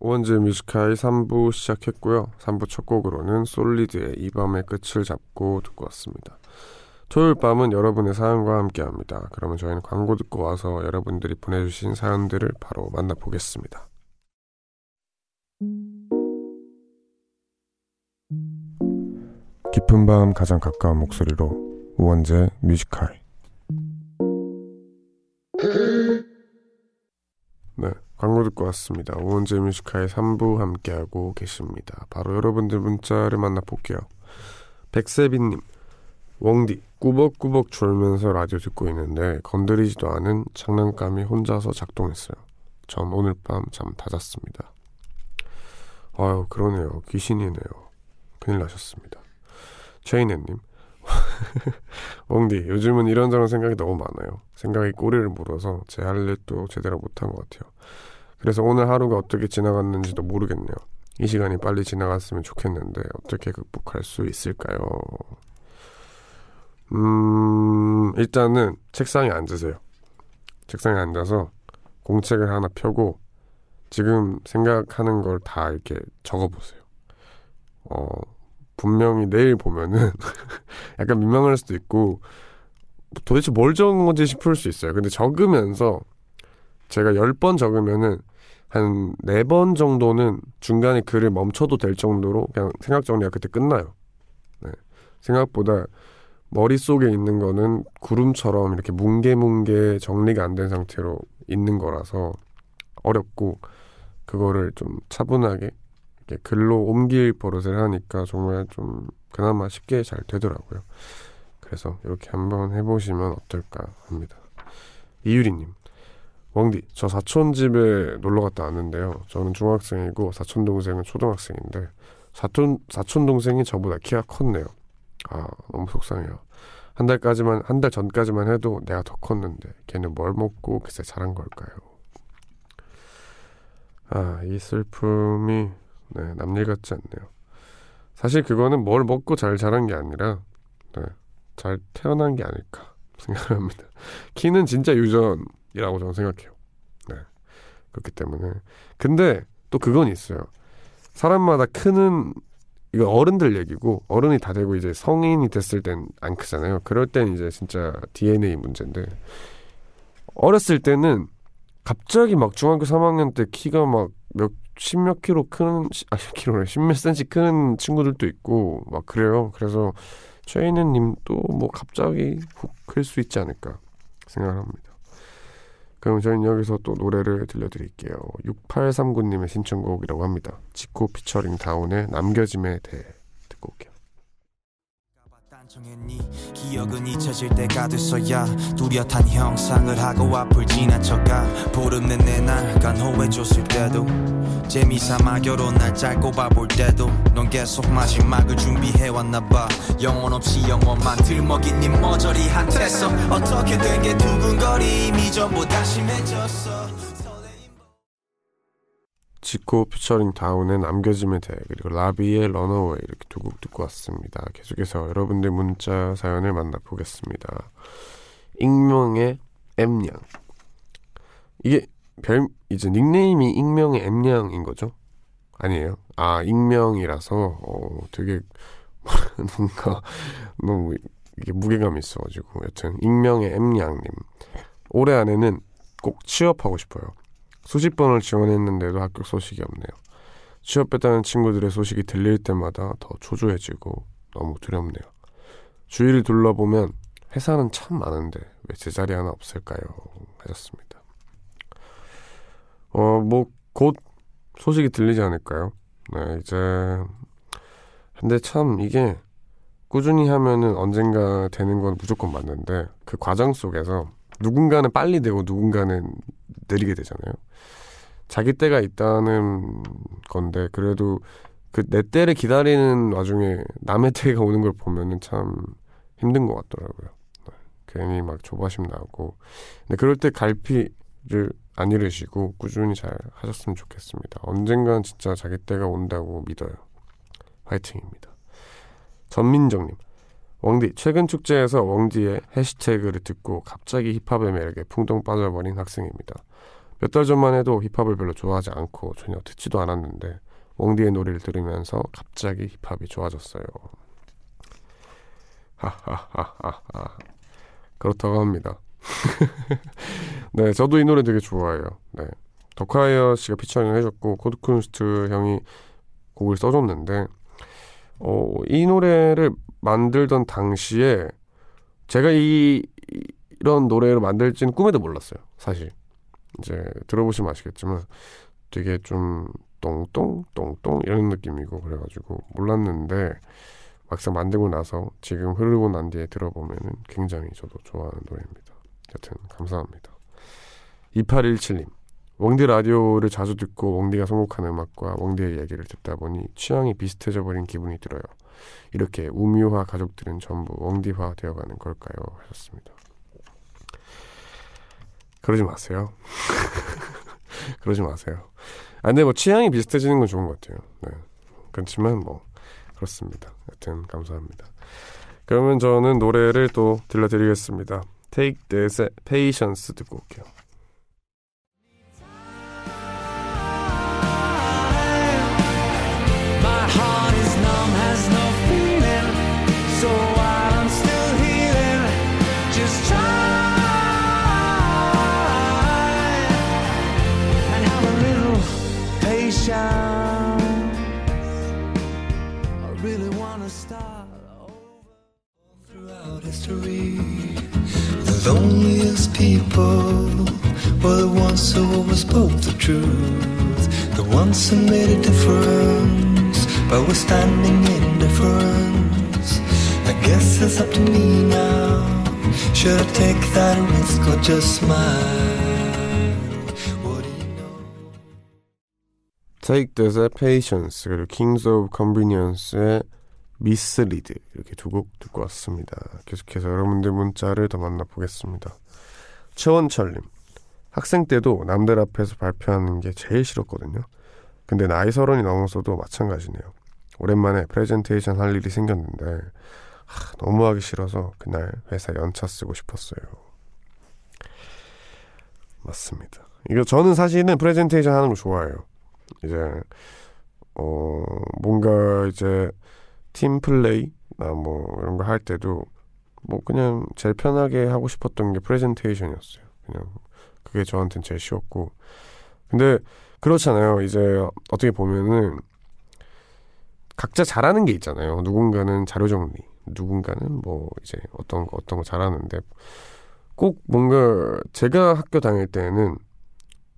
원제 뮤지카이 3부 시작했고요 3부 첫 곡으로는 솔리드의 이 밤의 끝을 잡고 듣고 왔습니다 토요일 밤은 여러분의 사연과 함께 합니다. 그러면 저희는 광고 듣고 와서 여러분들이 보내주신 사연들을 바로 만나보겠습니다. 깊은 밤 가장 가까운 목소리로 우원재 뮤지컬 네, 광고 듣고 왔습니다. 우원재 뮤지컬 3부 함께하고 계십니다. 바로 여러분들 문자를 만나볼게요. 백세빈님 웡디 꾸벅꾸벅 졸면서 라디오 듣고 있는데 건드리지도 않은 장난감이 혼자서 작동했어요. 전 오늘 밤 잠 다 잤습니다. 아유 그러네요. 귀신이네요. 큰일 나셨습니다. 최인혜님 웡디 요즘은 이런저런 생각이 너무 많아요. 생각이 꼬리를 물어서 제 할 일도 제대로 못한 것 같아요. 그래서 오늘 하루가 어떻게 지나갔는지도 모르겠네요. 이 시간이 빨리 지나갔으면 좋겠는데 어떻게 극복할 수 있을까요? 음, 일단은 책상에 앉으세요. 책상에 앉아서 공책을 하나 펴고 지금 생각하는 걸 다 이렇게 적어보세요. 어, 분명히 내일 보면은 약간 민망할 수도 있고 도대체 뭘 적은 건지 싶을 수 있어요. 근데 적으면서 제가 10번 적으면은 한 4번 정도는 중간에 글을 멈춰도 될 정도로 그냥 생각 정리가 그때 끝나요. 네. 생각보다 머릿속에 있는 거는 구름처럼 이렇게 뭉게뭉게 정리가 안 된 상태로 있는 거라서 어렵고 그거를 좀 차분하게 이렇게 글로 옮길 버릇을 하니까 정말 좀 그나마 쉽게 잘 되더라고요. 그래서 이렇게 한번 해보시면 어떨까 합니다. 이유리님, 왕디, 저 사촌 집에 놀러 갔다 왔는데요. 저는 중학생이고 사촌 동생은 초등학생인데 사촌 사촌 동생이 저보다 키가 컸네요. 아, 너무 속상해요. 한 달까지만 한 달 전까지만 해도 내가 더 컸는데 걔는 뭘 먹고 글쎄 자란 걸까요? 아, 이 슬픔이 네, 남일 같지 않네요. 사실 그거는 뭘 먹고 잘 자란 게 아니라 네, 잘 태어난 게 아닐까 생각을 합니다. 키는 진짜 유전 이라고 저는 생각해요. 네. 그렇기 때문에 근데 또 그건 있어요. 사람마다 크는 이거 어른들 얘기고 어른이 다 되고 이제 성인이 됐을 땐 안 크잖아요. 그럴 땐 이제 진짜 DNA 문제인데 어렸을 때는 갑자기 막 중학교 3학년 때 키가 막 몇 십몇 킬로 크는 아 킬로래 십몇 센치 크는 친구들도 있고 막 그래요. 그래서 최인은 님도 뭐 갑자기 훅 클 수 있지 않을까 생각을 합니다. 그럼 저희는 여기서 또 노래를 들려드릴게요. 6839님의 신청곡이라고 합니다. 지코 피처링 다운의 남겨짐에 대해 듣고 올게요. 정했니? 기억은 잊혀질 때가 됐어야 뚜렷한 형상을 하고 앞을 지나쳐가 보름 내내 날 간호해줬을 때도 재미삼아 결혼 날 짧고 봐볼 때도 넌 계속 마지막을 준비해왔나봐. 영혼 없이 영원만 들먹인 네 머저리 한테서 어떻게 된 게 두근거림 이전보다 심해졌어 지코 피처링 다운의 남겨짐에 대해 그리고 라비의 런어웨이 이렇게 두 곡 듣고 왔습니다. 계속해서 여러분들 문자 사연을 만나보겠습니다. 익명의 M양 이게 별 이제 닉네임이 익명의 M양인 거죠? 아니에요? 아 익명이라서 어, 되게 뭔가 너무 이게 무게감이 있어가지고 여튼 익명의 M양님 올해 안에는 꼭 취업하고 싶어요. 수십 번을 지원했는데도 합격 소식이 없네요. 취업했다는 친구들의 소식이 들릴 때마다 더 초조해지고 너무 두렵네요. 주위를 둘러보면 회사는 참 많은데 왜 제자리 하나 없을까요? 하셨습니다. 어, 뭐, 곧 소식이 들리지 않을까요? 네, 이제. 근데 참 이게 꾸준히 하면은 언젠가 되는 건 무조건 맞는데 그 과정 속에서 누군가는 빨리 되고 누군가는 느리게 되잖아요. 자기 때가 있다는 건데 그래도 그 내 때를 기다리는 와중에 남의 때가 오는 걸 보면은 참 힘든 것 같더라고요. 네. 괜히 막 조바심 나고 근데 그럴 때 갈피를 안 잃으시고 꾸준히 잘 하셨으면 좋겠습니다. 언젠간 진짜 자기 때가 온다고 믿어요. 화이팅입니다. 전민정님 왕디 최근 축제에서 왕디의 해시태그를 듣고 갑자기 힙합의 매력에 풍덩 빠져버린 학생입니다. 몇 달 전만 해도 힙합을 별로 좋아하지 않고 전혀 듣지도 않았는데 왕디의 노래를 들으면서 갑자기 힙합이 좋아졌어요. 하하하하하 그렇다고 합니다. 네, 저도 이 노래 되게 좋아해요. 네, 더콰이엇 씨가 피처링 해줬고 코드쿤스트 형이 곡을 써줬는데 어, 이 노래를 만들던 당시에 제가 이 이런 노래를 만들지는 꿈에도 몰랐어요. 사실 이제 들어보시면 아시겠지만 되게 좀 똥똥 똥똥 이런 느낌이고 그래가지고 몰랐는데 막상 만들고 나서 지금 흐르고 난 뒤에 들어보면은 굉장히 저도 좋아하는 노래입니다. 여튼 감사합니다. 2817님 웡디 라디오를 자주 듣고 웡디가 선곡한 음악과 웡디의 얘기를 듣다 보니 취향이 비슷해져 버린 기분이 들어요. 이렇게 우미화 가족들은 전부 웡디화 되어가는 걸까요? 하셨습니다. 그러지 마세요. 그러지 마세요. 아, 근데 뭐 취향이 비슷해지는 건 좋은 것 같아요. 네. 그렇지만 뭐 그렇습니다. 여튼 감사합니다. 그러면 저는 노래를 또 들려드리겠습니다. Take This Patience 듣고 올게요. People were the ones who always spoke the truth, the ones who made a difference, but we're standing in difference. I guess it's up to me now. Should I take that risk or just smile? What do you know? Take this patience 그리고 Kings of Convenience의 미스리드 이렇게 두 곡 듣고 왔습니다. 계속해서 여러분들 문자를 더 만나보겠습니다. 최원철님 학생 때도 남들 앞에서 발표하는 게 제일 싫었거든요. 근데 나이 서른이 넘어서도 마찬가지네요. 오랜만에 프레젠테이션 할 일이 생겼는데 하, 너무 하기 싫어서 그날 회사 연차 쓰고 싶었어요. 맞습니다. 이거 저는 사실은 프레젠테이션 하는 거 좋아해요. 이제 어 뭔가 이제 팀 플레이나 뭐 이런 거 할 때도 뭐 그냥 제일 편하게 하고 싶었던 게 프레젠테이션이었어요. 그냥 그게 저한테는 제일 쉬웠고 근데 그렇잖아요. 이제 어떻게 보면은 각자 잘하는 게 있잖아요. 누군가는 자료 정리, 누군가는 뭐 이제 어떤 거 어떤 거 잘하는데 꼭 뭔가 제가 학교 다닐 때는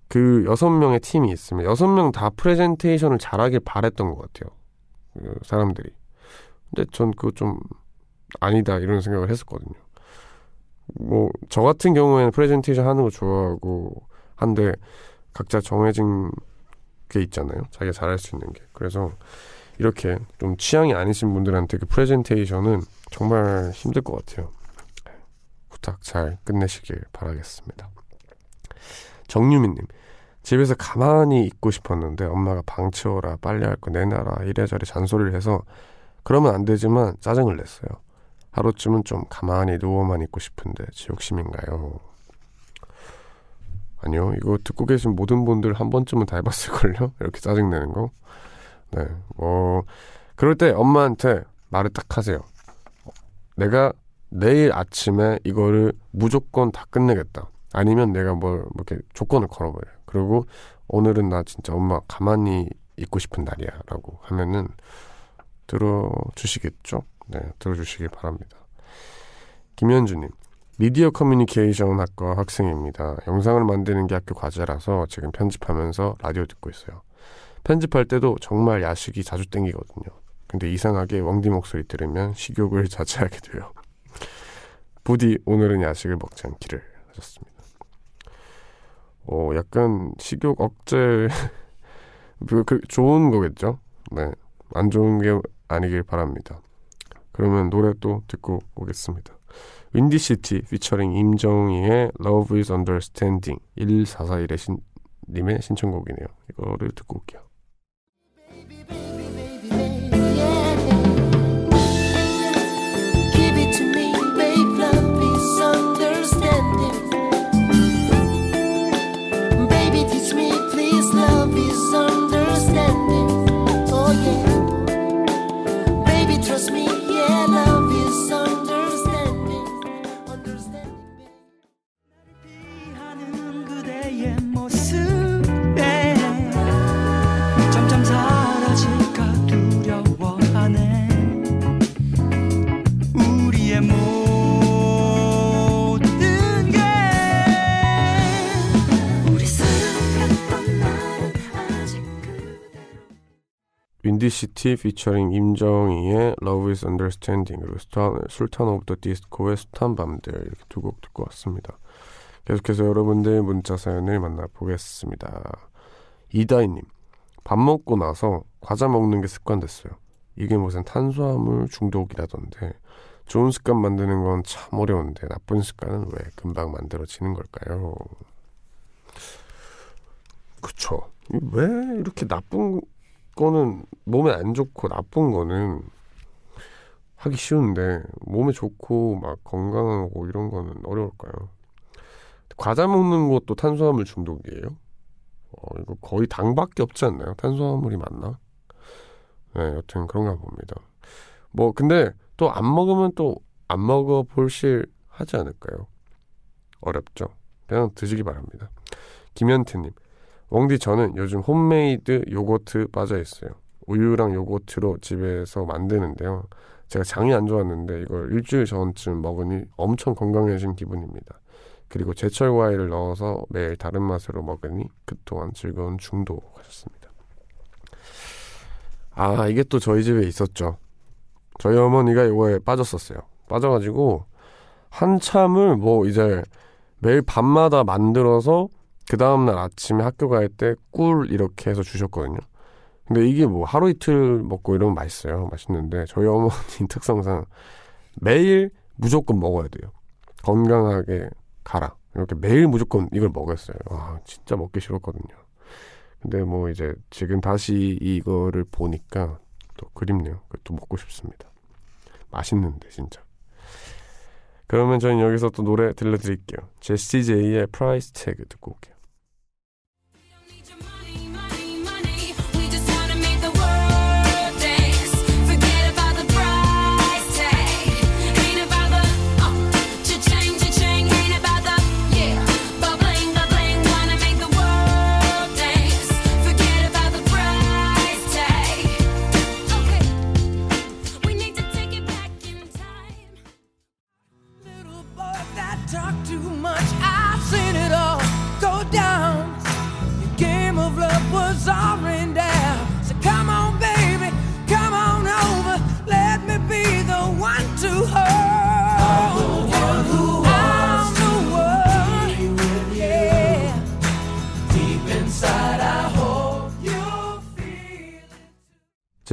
그 여섯 명의 팀이 있으면 여섯 명 다 프레젠테이션을 잘하길 바랬던 것 같아요. 그 사람들이. 근데 전 그거 좀 아니다 이런 생각을 했었거든요. 뭐 저 같은 경우에는 프레젠테이션 하는 거 좋아하고 한데 각자 정해진 게 있잖아요. 자기가 잘할 수 있는 게. 그래서 이렇게 좀 취향이 아니신 분들한테 그 프레젠테이션은 정말 힘들 것 같아요. 부탁 잘 끝내시길 바라겠습니다. 정유민님, 집에서 가만히 있고 싶었는데 엄마가 방 치워라, 빨리 할거 내놔라, 이래저래 잔소리를 해서 그러면 안 되지만 짜증을 냈어요. 하루쯤은 좀 가만히 누워만 있고 싶은데 지욕심인가요? 아니요. 이거 듣고 계신 모든 분들 한 번쯤은 다 해봤을걸요? 이렇게 짜증내는 거. 네. 뭐, 그럴 때 엄마한테 말을 딱 하세요. 내가 내일 아침에 이거를 무조건 다 끝내겠다. 아니면 내가 뭘, 뭐 이렇게 조건을 걸어버려요. 그리고 오늘은 나 진짜 엄마 가만히 있고 싶은 날이야. 라고 하면은 들어주시겠죠? 네. 들어주시길 바랍니다. 김현주님. 미디어 커뮤니케이션 학과 학생입니다. 영상을 만드는 게 학교 과제라서 지금 편집하면서 라디오 듣고 있어요. 편집할 때도 정말 야식이 자주 땡기거든요. 근데 이상하게 왕디 목소리 들으면 식욕을 자제하게 돼요. 부디 오늘은 야식을 먹지 않기를 하셨습니다. 어, 약간 식욕 억제 그, 그 좋은 거겠죠? 네, 안 좋은 게 아니길 바랍니다. 그러면 노래 또 듣고 오겠습니다. 윈디시티 피처링 임정희의 Love is Understanding 1441의 신, 님의 신청곡이네요. 이거를 듣고 올게요. 윈디시티 피처링 임정희의 Love is Understanding 그리고 술탄, 술탄 오브 더 디스코의 숱한 밤들 이렇게 두 곡 듣고 왔습니다. 계속해서 여러분들 문자 사연을 만나보겠습니다. 이다희님 밥 먹고 나서 과자 먹는 게 습관 됐어요. 이게 무슨 탄수화물 중독이라던데 좋은 습관 만드는 건 참 어려운데 나쁜 습관은 왜 금방 만들어지는 걸까요? 그쵸. 왜 이렇게 나쁜 거는 몸에 안 좋고 나쁜 거는 하기 쉬운데 몸에 좋고 막 건강하고 이런 거는 어려울까요? 과자 먹는 것도 탄수화물 중독이에요? 어, 이거 거의 당밖에 없지 않나요? 탄수화물이 맞나? 네, 여튼 그런가 봅니다. 뭐 근데 또 안 먹으면 또 안 먹어 볼실 하지 않을까요? 어렵죠. 그냥 드시기 바랍니다. 김현태님, 웡디 저는 요즘 홈메이드 요거트 빠져 있어요. 우유랑 요거트로 집에서 만드는데요. 제가 장이 안 좋았는데 이걸 일주일 전쯤 먹으니 엄청 건강해진 기분입니다. 그리고 제철 과일을 넣어서 매일 다른 맛으로 먹으니 그동안 즐거운 중도 하셨습니다. 아 이게 또 저희 집에 있었죠. 저희 어머니가 이거에 빠졌었어요. 빠져가지고 한참을 뭐 이제 매일 밤마다 만들어서 그 다음날 아침에 학교 갈 때 꿀 이렇게 해서 주셨거든요. 근데 이게 뭐 하루 이틀 먹고 이러면 맛있어요. 맛있는데 저희 어머니 특성상 매일 무조건 먹어야 돼요. 건강하게 가라. 이렇게 매일 무조건 이걸 먹었어요. 와, 진짜 먹기 싫었거든요. 근데 뭐 이제 지금 다시 이거를 보니까 또 그립네요. 또 먹고 싶습니다. 맛있는데 진짜. 그러면 저는 여기서 또 노래 들려드릴게요. 제시 제이의 Price Tag 듣고 올게요.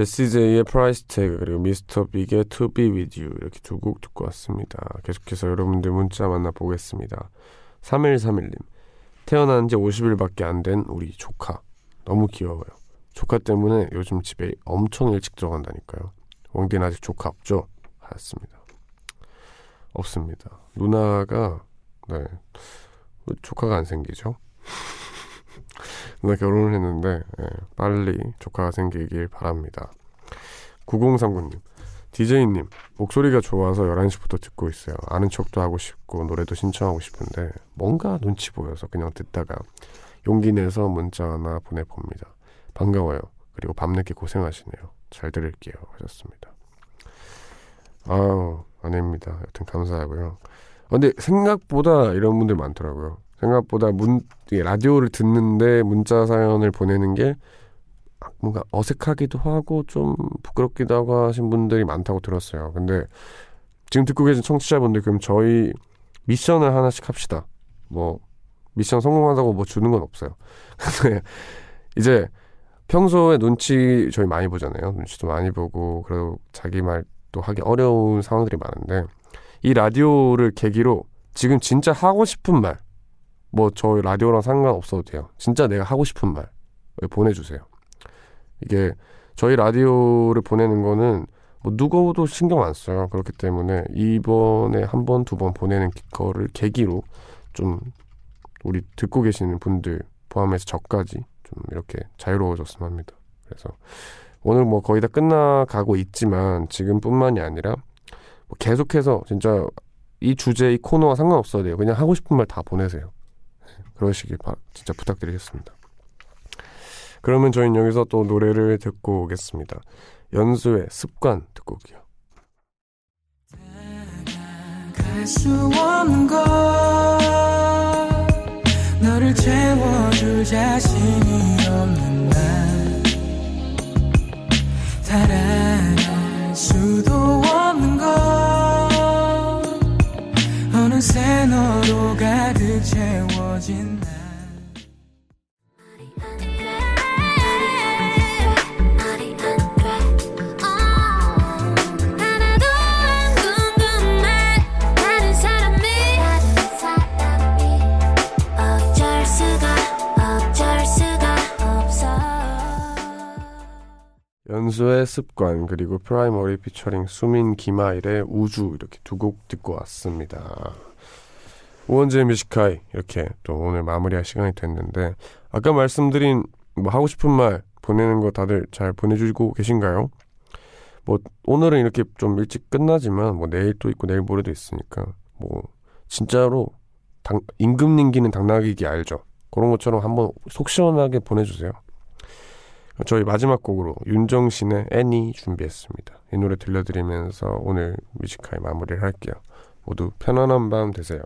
제시 제이의 Price Tag 그리고 미스터 빅의 To Be With You 이렇게 두 곡 듣고 왔습니다. 계속해서 여러분들 문자 만나보겠습니다. 3131님 태어난 지 50일밖에 안 된 우리 조카 너무 귀여워요. 조카 때문에 요즘 집에 엄청 일찍 들어간다니까요. 왕디는 아직 조카 없죠? 하였습니다. 없습니다. 누나가 네 조카가 안 생기죠? 누나 결혼을 했는데 예, 빨리 조카가 생기길 바랍니다. 9039님 DJ님 목소리가 좋아서 11시부터 듣고 있어요. 아는 척도 하고 싶고 노래도 신청하고 싶은데 뭔가 눈치 보여서 그냥 듣다가 용기 내서 문자 하나 보내봅니다. 반가워요. 그리고 밤늦게 고생하시네요. 잘 들을게요. 하셨습니다. 아우 아닙니다. 여튼 감사하고요. 근데 생각보다 이런 분들 많더라고요. 생각보다 문 라디오를 듣는데 문자 사연을 보내는 게 뭔가 어색하기도 하고 좀 부끄럽기도 하고 하신 분들이 많다고 들었어요. 근데 지금 듣고 계신 청취자분들 그럼 저희 미션을 하나씩 합시다. 뭐 미션 성공하다고 뭐 주는 건 없어요. 이제 평소에 눈치 저희 많이 보잖아요. 눈치도 많이 보고 그리고 자기 말도 하기 어려운 상황들이 많은데 이 라디오를 계기로 지금 진짜 하고 싶은 말 뭐 저희 라디오랑 상관없어도 돼요. 진짜 내가 하고 싶은 말 보내주세요. 이게 저희 라디오를 보내는 거는 뭐 누구도 신경 안 써요. 그렇기 때문에 이번에 한 번, 두 번 보내는 거를 계기로 좀 우리 듣고 계시는 분들 포함해서 저까지 좀 이렇게 자유로워졌으면 합니다. 그래서 오늘 뭐 거의 다 끝나가고 있지만 지금뿐만이 아니라 뭐 계속해서 진짜 이 주제, 이 코너와 상관없어도 돼요. 그냥 하고 싶은 말 다 보내세요. 그러시길 바, 진짜 부탁드리겠습니다. 그러면 저희는 여기서 또 노래를 듣고 오겠습니다. 연수의 습관 듣고 올게요. 수 없는 것 너를 채워줄 자신이 없는 습관 그리고 프라이머리 피처링 수민 김하일의 우주 이렇게 두 곡 듣고 왔습니다. 우원재 Music High 이렇게 또 오늘 마무리할 시간이 됐는데 아까 말씀드린 뭐 하고 싶은 말 보내는 거 다들 잘 보내주고 계신가요? 뭐 오늘은 이렇게 좀 일찍 끝나지만 뭐 내일 또 있고 내일 모레도 있으니까 뭐 진짜로 당, 임금님 귀는 당나귀 귀 알죠? 그런 것처럼 한번 속 시원하게 보내주세요. 저희 마지막 곡으로 윤정신의 애니 준비했습니다. 이 노래 들려드리면서 오늘 뮤지카이 마무리를 할게요. 모두 편안한 밤 되세요.